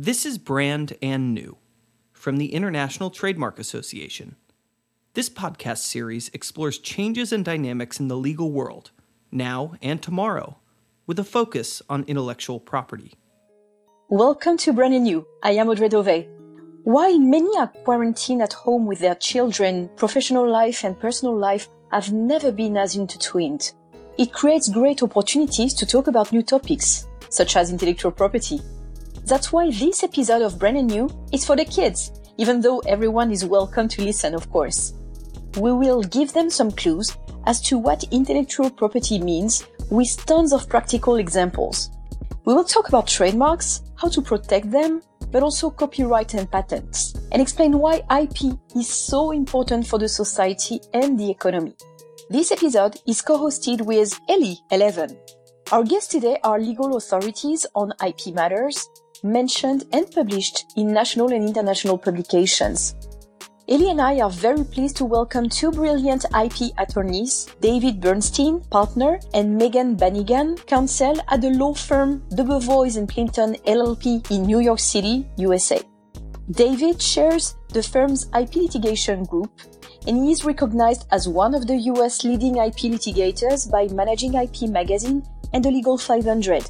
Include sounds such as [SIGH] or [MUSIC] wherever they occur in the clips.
This is Brand and New from the International Trademark Association. This podcast series explores changes and dynamics in the legal world, now and tomorrow, with a focus on intellectual property. Welcome to Brand and New. I am Audrey Dove. While many are quarantined at home with their children, professional life and personal life have never been as intertwined. It creates great opportunities to talk about new topics, such as intellectual property. That's why this episode of Brand New is for the kids, even though everyone is welcome to listen, of course. We will give them some clues as to what intellectual property means with tons of practical examples. We will talk about trademarks, how to protect them, but also copyright and patents, and explain why IP is so important for the society and the economy. This episode is co-hosted with Ellie Eleven. Our guests today are legal authorities on IP matters, mentioned and published in national and international publications. Ellie and I are very pleased to welcome two brilliant IP attorneys, David Bernstein, partner, and Megan Bannigan, counsel at the law firm Debevoise and Plimpton LLP in New York City, USA. David chairs the firm's IP litigation group and he is recognized as one of the US leading IP litigators by Managing IP magazine and the Legal 500.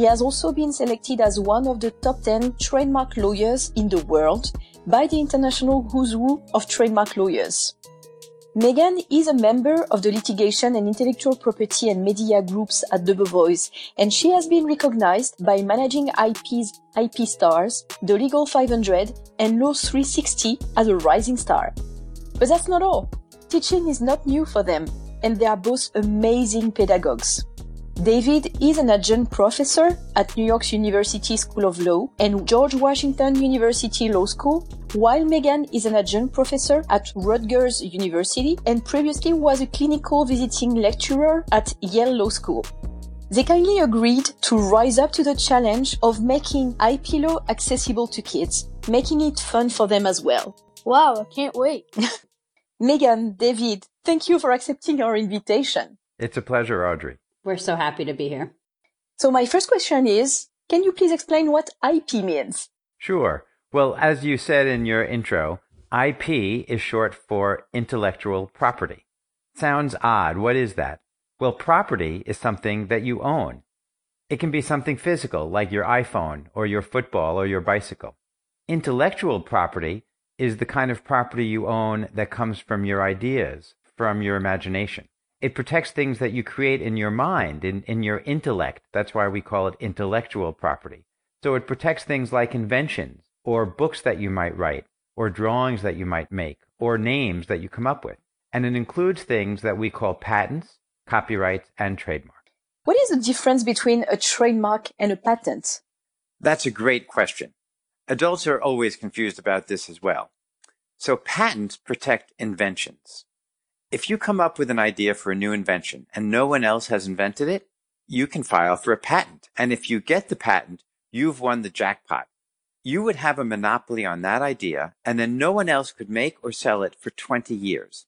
He has also been selected as one of the top 10 trademark lawyers in the world by the International Who's Who of Trademark Lawyers. Megan is a member of the litigation and intellectual property and media groups at Debevoise, and she has been recognized by managing IP's IP stars, the Legal 500, and Law 360 as a rising star. But that's not all. Teaching is not new for them, and they are both amazing pedagogues. David is an adjunct professor at New York's University School of Law and George Washington University Law School, while Megan is an adjunct professor at Rutgers University and previously was a clinical visiting lecturer at Yale Law School. They kindly agreed to rise up to the challenge of making IP law accessible to kids, making it fun for them as well. Wow, I can't wait. [LAUGHS] Megan, David, thank you for accepting our invitation. It's a pleasure, Audrey. We're so happy to be here. So my first question is, can you please explain what IP means? Sure. Well, as you said in your intro, IP is short for intellectual property. Sounds odd. What is that? Well, property is something that you own. It can be something physical, like your iPhone or your football or your bicycle. Intellectual property is the kind of property you own that comes from your ideas, from your imagination. It protects things that you create in your mind, in, in your intellect. That's why we call it intellectual property. So it protects things like inventions, or books that you might write, or drawings that you might make, or names that you come up with. And it includes things that we call patents, copyrights, and trademarks. What is the difference between a trademark and a patent? That's a great question. Adults are always confused about this as well. So patents protect inventions. If you come up with an idea for a new invention and no one else has invented it, you can file for a patent. And if you get the patent, you've won the jackpot. You would have a monopoly on that idea and then no one else could make or sell it for 20 years.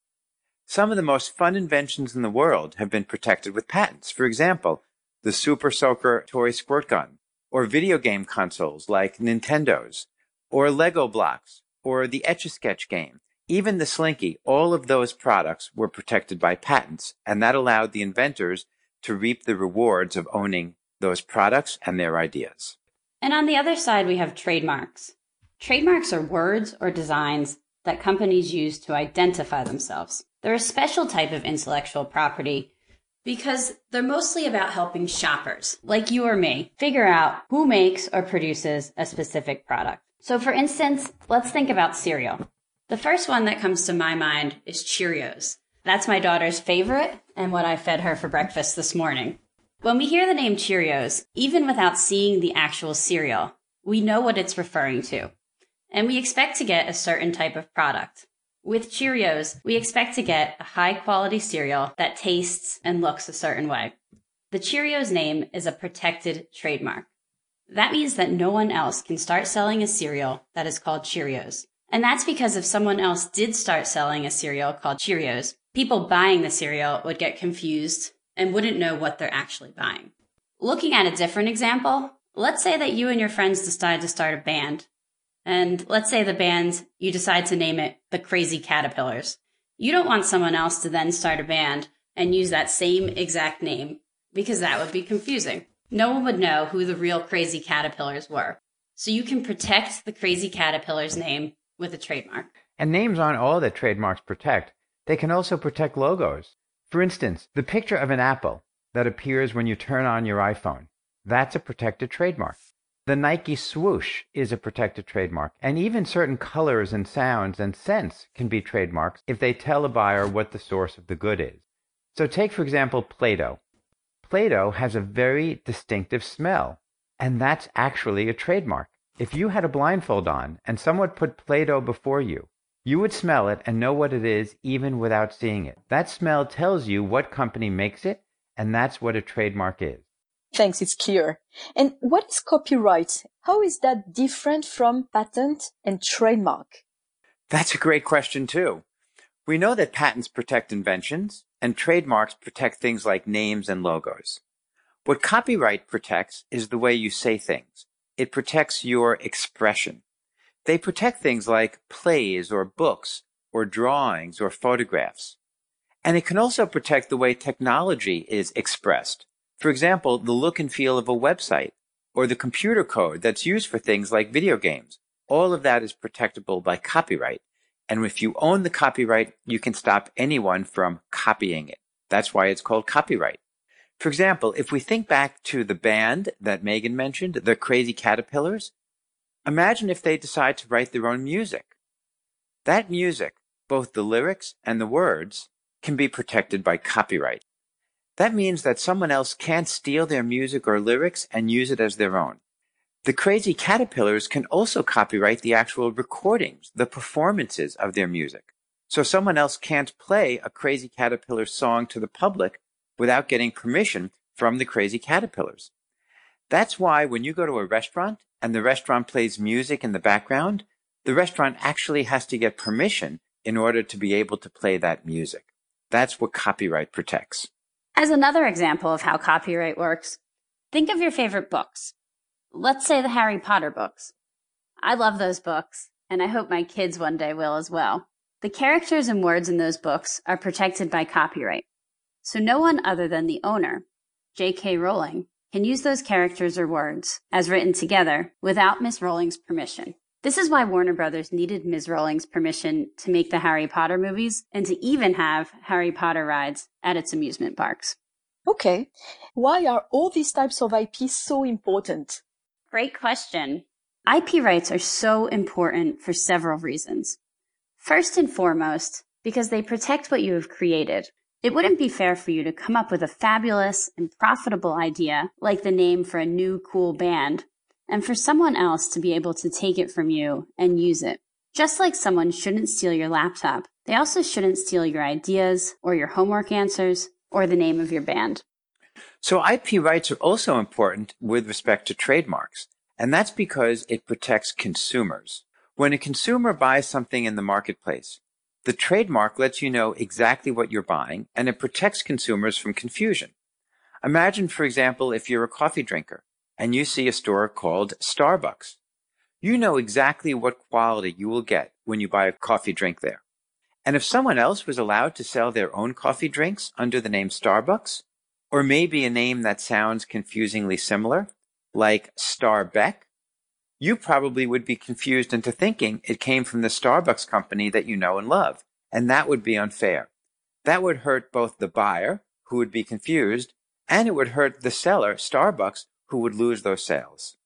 Some of the most fun inventions in the world have been protected with patents. For example, the Super Soaker toy squirt gun, or video game consoles like Nintendo's, or Lego blocks, or the Etch a Sketch game. Even the Slinky, all of those products were protected by patents, and that allowed the inventors to reap the rewards of owning those products and their ideas. And on the other side, we have trademarks. Trademarks are words or designs that companies use to identify themselves. They're a special type of intellectual property because they're mostly about helping shoppers, like you or me, figure out who makes or produces a specific product. So for instance, let's think about cereal. The first one that comes to my mind is Cheerios. That's my daughter's favorite and what I fed her for breakfast this morning. When we hear the name Cheerios, even without seeing the actual cereal, we know what it's referring to. And we expect to get a certain type of product. With Cheerios, we expect to get a high quality cereal that tastes and looks a certain way. The Cheerios name is a protected trademark. That means that no one else can start selling a cereal that is called Cheerios. And that's because if someone else did start selling a cereal called Cheerios, people buying the cereal would get confused and wouldn't know what they're actually buying. Looking at a different example, Let's say that you and your friends decide to start a band. And let's say the band, you decide to name it the Crazy Caterpillars. You don't want someone else to then start a band and use that same exact name because that would be confusing. No one would know who the real Crazy Caterpillars were. So you can protect the Crazy Caterpillars name with a trademark. And names aren't all that trademarks protect. They can also protect logos. For instance, the picture of an apple that appears when you turn on your iPhone. That's a protected trademark. The Nike swoosh is a protected trademark, and even certain colors and sounds and scents can be trademarks if they tell a buyer what the source of the good is. So take, for example, Play Doh. Play Doh has a very distinctive smell, and that's actually a trademark. If you had a blindfold on and someone put Play Doh before you, you would smell it and know what it is even without seeing it. That smell tells you what company makes it, and that's what a trademark is. Thanks, it's clear. And what is copyright? How is that different from patent and trademark? That's a great question, too. We know that patents protect inventions and trademarks protect things like names and logos. What copyright protects is the way you say things. It protects your expression. They protect things like plays or books or drawings or photographs. And it can also protect the way technology is expressed. For example, the look and feel of a website or the computer code that's used for things like video games. All of that is protectable by copyright. And if you own the copyright, you can stop anyone from copying it. That's why it's called copyright. For example, if we think back to the band that Megan mentioned, the Crazy Caterpillars, imagine if they decide to write their own music. That music, both the lyrics and the words, can be protected by copyright. That means that someone else can't steal their music or lyrics and use it as their own. The crazy caterpillars can also copyright the actual recordings, the performances of their music. So someone else can't play a crazy caterpillar song to the public without getting permission from the crazy caterpillars. That's why when you go to a restaurant and the restaurant plays music in the background, the restaurant actually has to get permission in order to be able to play that music. That's what copyright protects. As another example of how copyright works, think of your favorite books. Let's say the Harry Potter books. I love those books, and I hope my kids one day will as well. The characters and words in those books are protected by copyright. So no one other than the owner, J.K. Rowling, can use those characters or words as written together without Miss Rowling's permission. This is why Warner Brothers needed Ms. Rowling's permission to make the Harry Potter movies and to even have Harry Potter rides at its amusement parks. Okay. Why are all these types of IP so important? Great question. IP rights are so important for several reasons. First and foremost, because they protect what you have created. It wouldn't be fair for you to come up with a fabulous and profitable idea, like the name for a new cool band, and for someone else to be able to take it from you and use it. Just like someone shouldn't steal your laptop, they also shouldn't steal your ideas or your homework answers or the name of your band. So IP rights are also important with respect to trademarks, and that's because it protects consumers. When a consumer buys something in the marketplace, the trademark lets you know exactly what you're buying and it protects consumers from confusion. Imagine, for example, if you're a coffee drinker and you see a store called Starbucks. You know exactly what quality you will get when you buy a coffee drink there. And if someone else was allowed to sell their own coffee drinks under the name Starbucks, or maybe a name that sounds confusingly similar, like Starbeck, you probably would be confused into thinking it came from the Starbucks company that you know and love. And that would be unfair. That would hurt both the buyer, who would be confused, and it would hurt the seller, Starbucks, who would lose those sales.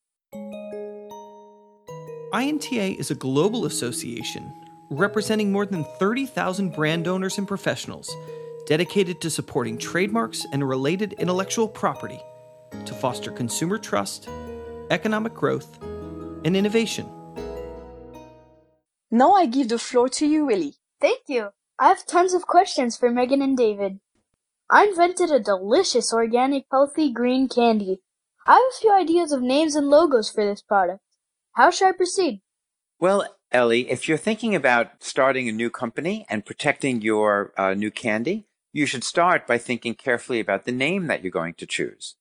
INTA is a global association representing more than 30,000 brand owners and professionals dedicated to supporting trademarks and related intellectual property to foster consumer trust, economic growth, and innovation. Now I give the floor to you, Willie. Thank you. I have tons of questions for Megan and David. I invented a delicious organic healthy green candy I have a few ideas of names and logos for this product. How should I proceed? Well, Ellie, if you're thinking about starting a new company and protecting your uh, new candy, you should start by thinking carefully about the name that you're going to choose.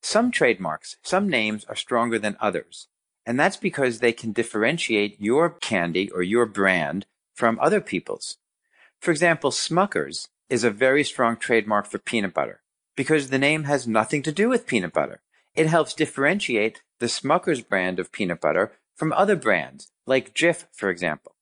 Some trademarks, some names are stronger than others. And that's because they can differentiate your candy or your brand from other people's. For example, Smucker's is a very strong trademark for peanut butter because the name has nothing to do with peanut butter. It helps differentiate the Smucker's brand of peanut butter from other brands, like Jif, for example.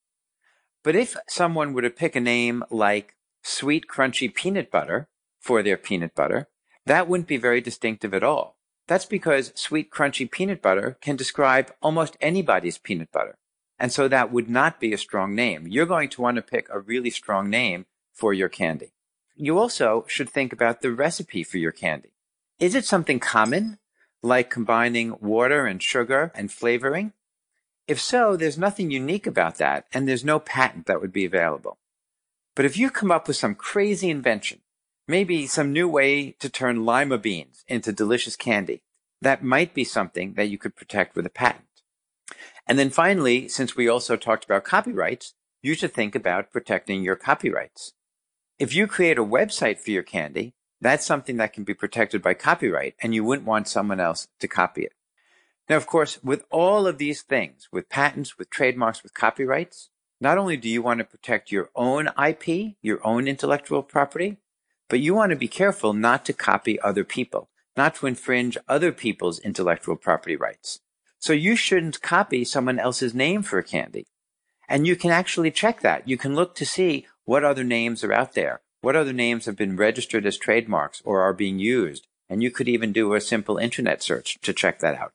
But if someone were to pick a name like Sweet Crunchy Peanut Butter for their peanut butter, that wouldn't be very distinctive at all. That's because sweet crunchy peanut butter can describe almost anybody's peanut butter. And so that would not be a strong name. You're going to want to pick a really strong name for your candy. You also should think about the recipe for your candy. Is it something common, like combining water and sugar and flavoring? If so, there's nothing unique about that, and there's no patent that would be available. But if you come up with some crazy invention, maybe some new way to turn lima beans into delicious candy, that might be something that you could protect with a patent. And then finally, since we also talked about copyrights, you should think about protecting your copyrights. If you create a website for your candy, that's something that can be protected by copyright and you wouldn't want someone else to copy it. Now, of course, with all of these things, with patents, with trademarks, with copyrights, not only do you want to protect your own IP, your own intellectual property, but you want to be careful not to copy other people, not to infringe other people's intellectual property rights. So you shouldn't copy someone else's name for a candy. And you can actually check that. You can look to see what other names are out there, what other names have been registered as trademarks or are being used. And you could even do a simple internet search to check that out.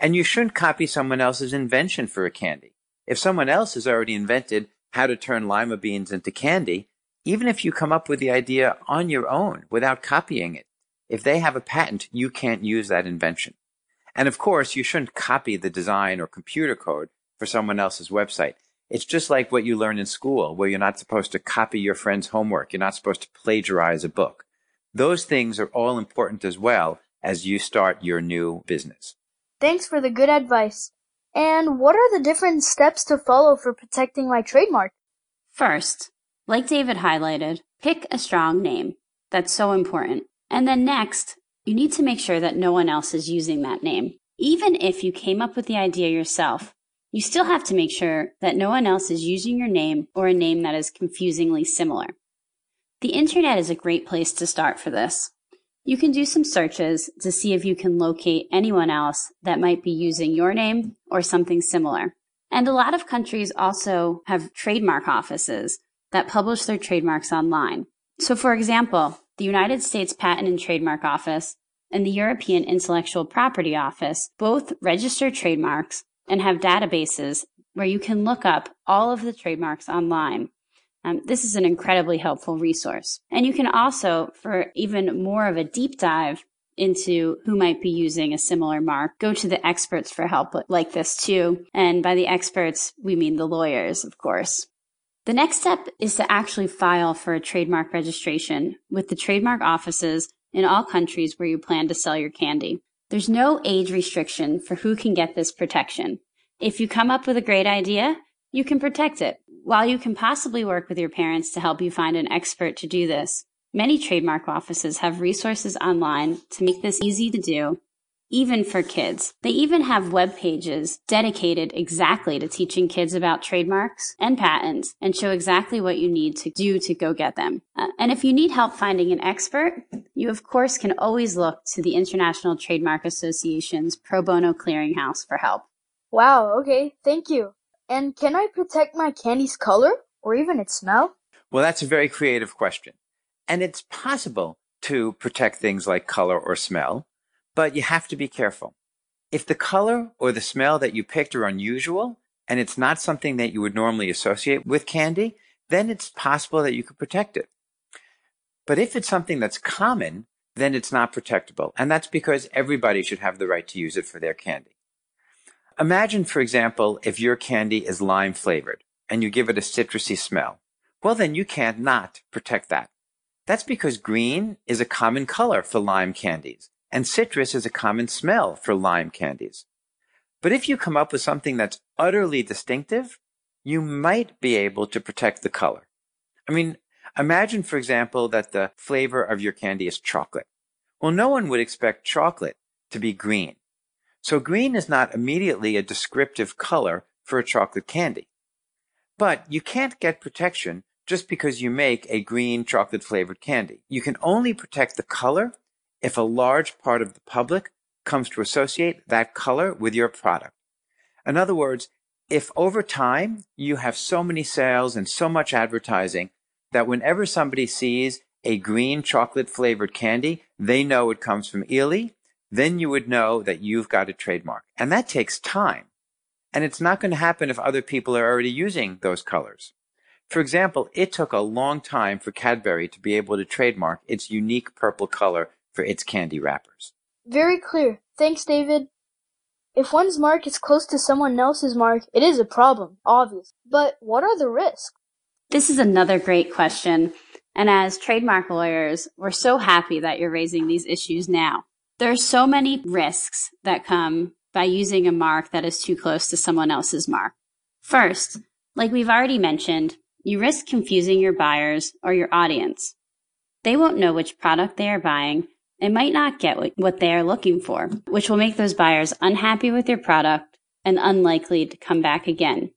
And you shouldn't copy someone else's invention for a candy. If someone else has already invented how to turn lima beans into candy, even if you come up with the idea on your own without copying it, if they have a patent, you can't use that invention. And of course, you shouldn't copy the design or computer code for someone else's website. It's just like what you learn in school, where you're not supposed to copy your friend's homework. You're not supposed to plagiarize a book. Those things are all important as well as you start your new business. Thanks for the good advice. And what are the different steps to follow for protecting my trademark? First, like David highlighted, pick a strong name. That's so important. And then next, you need to make sure that no one else is using that name. Even if you came up with the idea yourself, you still have to make sure that no one else is using your name or a name that is confusingly similar. The internet is a great place to start for this. You can do some searches to see if you can locate anyone else that might be using your name or something similar. And a lot of countries also have trademark offices that publish their trademarks online. So, for example, the United States Patent and Trademark Office and the European Intellectual Property Office both register trademarks and have databases where you can look up all of the trademarks online. Um, this is an incredibly helpful resource. And you can also, for even more of a deep dive into who might be using a similar mark, go to the experts for help like this too. And by the experts, we mean the lawyers, of course. The next step is to actually file for a trademark registration with the trademark offices in all countries where you plan to sell your candy. There's no age restriction for who can get this protection. If you come up with a great idea, you can protect it. While you can possibly work with your parents to help you find an expert to do this, many trademark offices have resources online to make this easy to do even for kids. They even have web pages dedicated exactly to teaching kids about trademarks and patents and show exactly what you need to do to go get them. Uh, and if you need help finding an expert, you of course can always look to the International Trademark Association's Pro Bono Clearinghouse for help. Wow, okay, thank you. And can I protect my candy's color or even its smell? Well, that's a very creative question. And it's possible to protect things like color or smell but you have to be careful. If the color or the smell that you picked are unusual and it's not something that you would normally associate with candy, then it's possible that you could protect it. But if it's something that's common, then it's not protectable. And that's because everybody should have the right to use it for their candy. Imagine, for example, if your candy is lime flavored and you give it a citrusy smell. Well, then you can't not protect that. That's because green is a common color for lime candies and citrus is a common smell for lime candies. But if you come up with something that's utterly distinctive, you might be able to protect the color. I mean, imagine, for example, that the flavor of your candy is chocolate. Well, no one would expect chocolate to be green. So green is not immediately a descriptive color for a chocolate candy. But you can't get protection just because you make a green chocolate flavored candy. You can only protect the color if a large part of the public comes to associate that color with your product. In other words, if over time you have so many sales and so much advertising that whenever somebody sees a green chocolate flavored candy, they know it comes from Ely, then you would know that you've got a trademark. And that takes time. And it's not going to happen if other people are already using those colors. For example, it took a long time for Cadbury to be able to trademark its unique purple color for its candy wrappers. Very clear. Thanks, David. If one's mark is close to someone else's mark, it is a problem, obvious. But what are the risks? This is another great question. And as trademark lawyers, we're so happy that you're raising these issues now. There are so many risks that come by using a mark that is too close to someone else's mark. First, like we've already mentioned, you risk confusing your buyers or your audience. They won't know which product they are buying and might not get what they are looking for, which will make those buyers unhappy with your product and unlikely to come back again.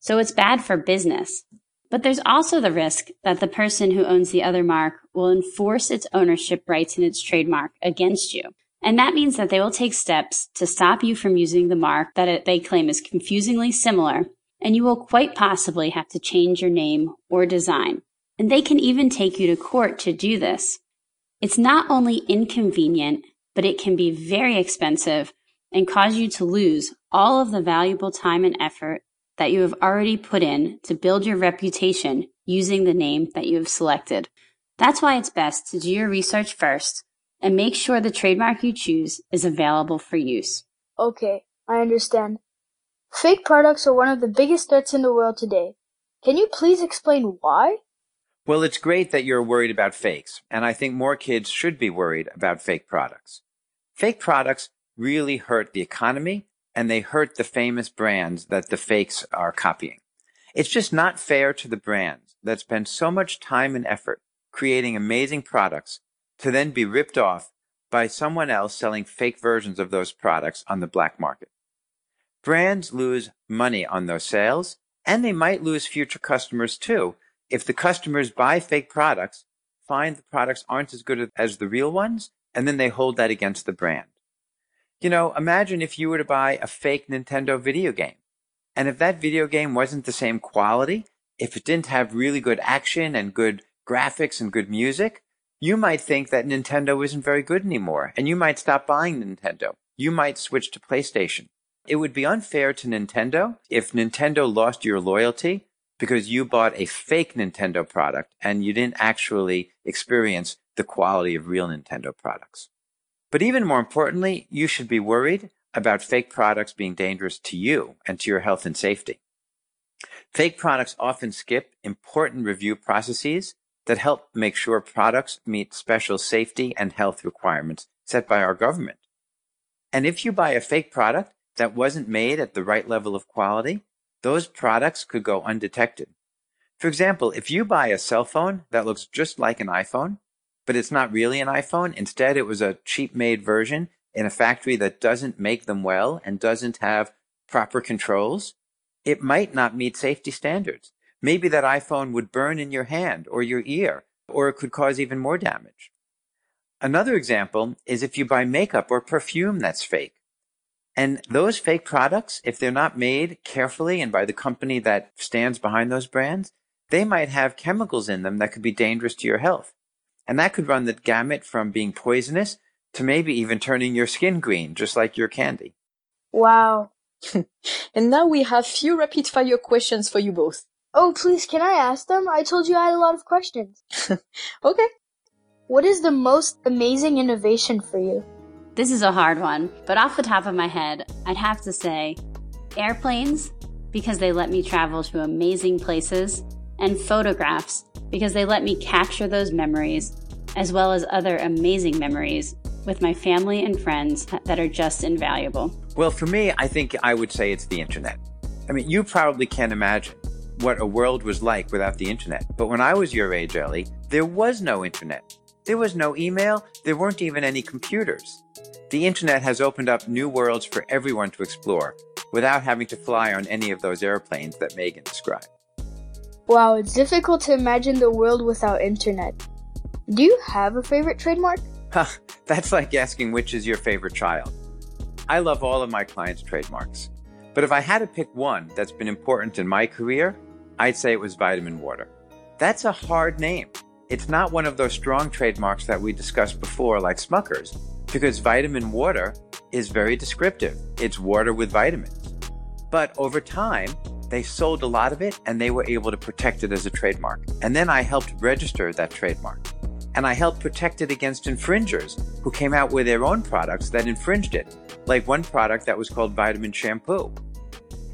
So it's bad for business. But there's also the risk that the person who owns the other mark will enforce its ownership rights in its trademark against you. And that means that they will take steps to stop you from using the mark that it, they claim is confusingly similar, and you will quite possibly have to change your name or design. And they can even take you to court to do this. It's not only inconvenient, but it can be very expensive and cause you to lose all of the valuable time and effort that you have already put in to build your reputation using the name that you have selected. That's why it's best to do your research first and make sure the trademark you choose is available for use. Okay, I understand. Fake products are one of the biggest threats in the world today. Can you please explain why? Well, it's great that you're worried about fakes, and I think more kids should be worried about fake products. Fake products really hurt the economy and they hurt the famous brands that the fakes are copying. It's just not fair to the brands that spend so much time and effort creating amazing products to then be ripped off by someone else selling fake versions of those products on the black market. Brands lose money on those sales, and they might lose future customers too if the customers buy fake products, find the products aren't as good as the real ones, and then they hold that against the brand. You know, imagine if you were to buy a fake Nintendo video game. And if that video game wasn't the same quality, if it didn't have really good action and good graphics and good music, you might think that Nintendo isn't very good anymore, and you might stop buying Nintendo. You might switch to PlayStation. It would be unfair to Nintendo if Nintendo lost your loyalty because you bought a fake Nintendo product and you didn't actually experience the quality of real Nintendo products. But even more importantly, you should be worried about fake products being dangerous to you and to your health and safety. Fake products often skip important review processes that help make sure products meet special safety and health requirements set by our government. And if you buy a fake product that wasn't made at the right level of quality, those products could go undetected. For example, if you buy a cell phone that looks just like an iPhone, but it's not really an iPhone. Instead, it was a cheap made version in a factory that doesn't make them well and doesn't have proper controls. It might not meet safety standards. Maybe that iPhone would burn in your hand or your ear, or it could cause even more damage. Another example is if you buy makeup or perfume that's fake. And those fake products, if they're not made carefully and by the company that stands behind those brands, they might have chemicals in them that could be dangerous to your health. And that could run the gamut from being poisonous to maybe even turning your skin green, just like your candy. Wow. [LAUGHS] and now we have few rapid fire questions for you both. Oh, please, can I ask them? I told you I had a lot of questions. [LAUGHS] okay. What is the most amazing innovation for you? This is a hard one, but off the top of my head, I'd have to say airplanes because they let me travel to amazing places and photographs because they let me capture those memories as well as other amazing memories with my family and friends that are just invaluable. Well, for me, I think I would say it's the internet. I mean, you probably can't imagine what a world was like without the internet. But when I was your age, Ellie, there was no internet. There was no email, there weren't even any computers. The internet has opened up new worlds for everyone to explore without having to fly on any of those airplanes that Megan described. Wow, it's difficult to imagine the world without internet. Do you have a favorite trademark? Huh, that's like asking which is your favorite child. I love all of my clients' trademarks. But if I had to pick one that's been important in my career, I'd say it was vitamin water. That's a hard name. It's not one of those strong trademarks that we discussed before, like Smucker's, because vitamin water is very descriptive. It's water with vitamins. But over time, they sold a lot of it and they were able to protect it as a trademark. And then I helped register that trademark. And I helped protect it against infringers who came out with their own products that infringed it, like one product that was called vitamin shampoo.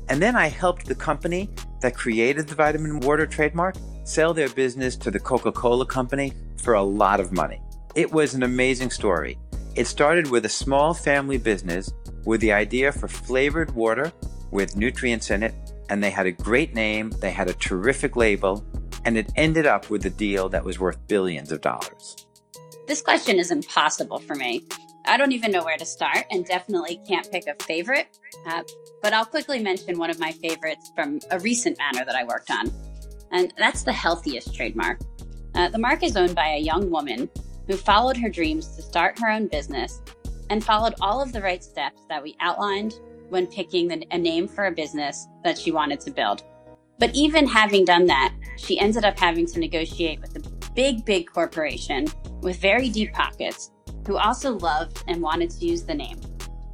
And then I helped the company that created the vitamin water trademark sell their business to the Coca Cola company for a lot of money. It was an amazing story. It started with a small family business with the idea for flavored water with nutrients in it, and they had a great name, they had a terrific label, and it ended up with a deal that was worth billions of dollars. This question is impossible for me. I don't even know where to start and definitely can't pick a favorite, uh, but I'll quickly mention one of my favorites from a recent matter that I worked on, and that's the healthiest trademark. Uh, the mark is owned by a young woman who followed her dreams to start her own business and followed all of the right steps that we outlined when picking the, a name for a business that she wanted to build. But even having done that, she ended up having to negotiate with a big, big corporation with very deep pockets who also loved and wanted to use the name.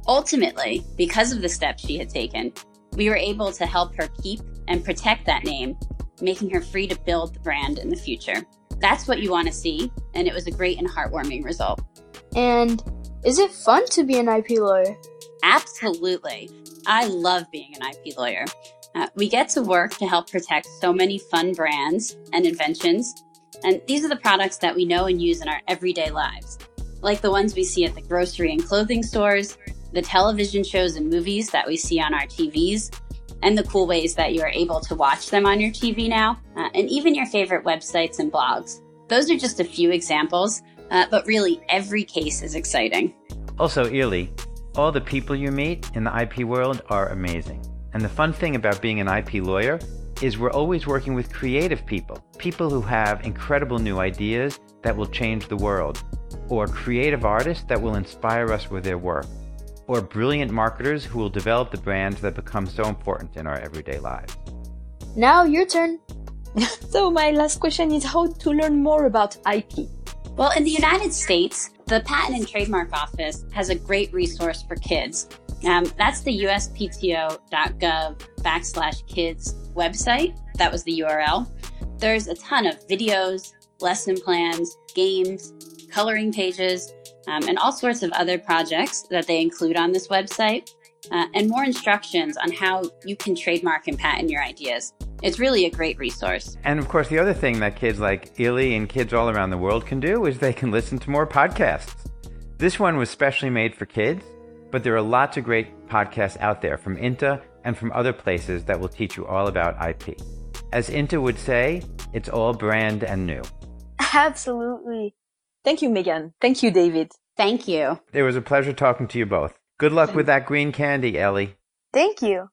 Ultimately, because of the steps she had taken, we were able to help her keep and protect that name, making her free to build the brand in the future. That's what you want to see, and it was a great and heartwarming result. And is it fun to be an IP lawyer? Absolutely. I love being an IP lawyer. Uh, we get to work to help protect so many fun brands and inventions, and these are the products that we know and use in our everyday lives, like the ones we see at the grocery and clothing stores, the television shows and movies that we see on our TVs, and the cool ways that you are able to watch them on your TV now, uh, and even your favorite websites and blogs. Those are just a few examples, uh, but really every case is exciting. Also, Ely, all the people you meet in the IP world are amazing. And the fun thing about being an IP lawyer is we're always working with creative people, people who have incredible new ideas that will change the world, or creative artists that will inspire us with their work, or brilliant marketers who will develop the brands that become so important in our everyday lives. Now, your turn. [LAUGHS] so, my last question is how to learn more about IP. Well, in the United States, the Patent and Trademark Office has a great resource for kids. Um, that's the uspto.gov backslash kids website. That was the URL. There's a ton of videos, lesson plans, games, coloring pages, um, and all sorts of other projects that they include on this website, uh, and more instructions on how you can trademark and patent your ideas. It's really a great resource. And of course, the other thing that kids like Ely and kids all around the world can do is they can [LAUGHS] listen to more podcasts. This one was specially made for kids, but there are lots of great podcasts out there from INTA and from other places that will teach you all about IP. As INTA would say, it's all brand and new. Absolutely. Thank you, Megan. Thank you, David. Thank you. It was a pleasure talking to you both. Good luck with that green candy, Ellie. Thank you.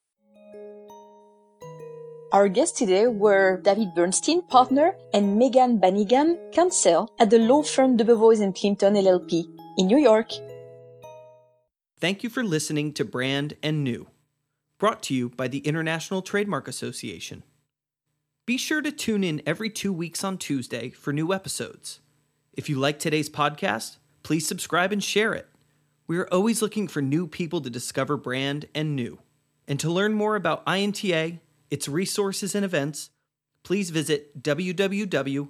Our guests today were David Bernstein, partner, and Megan Bannigan, counsel at the law firm Debevoise and Plimpton LLP in New York. Thank you for listening to Brand and New, brought to you by the International Trademark Association. Be sure to tune in every two weeks on Tuesday for new episodes. If you like today's podcast, please subscribe and share it. We are always looking for new people to discover brand and new. And to learn more about INTA, its resources and events, please visit www.inta.org.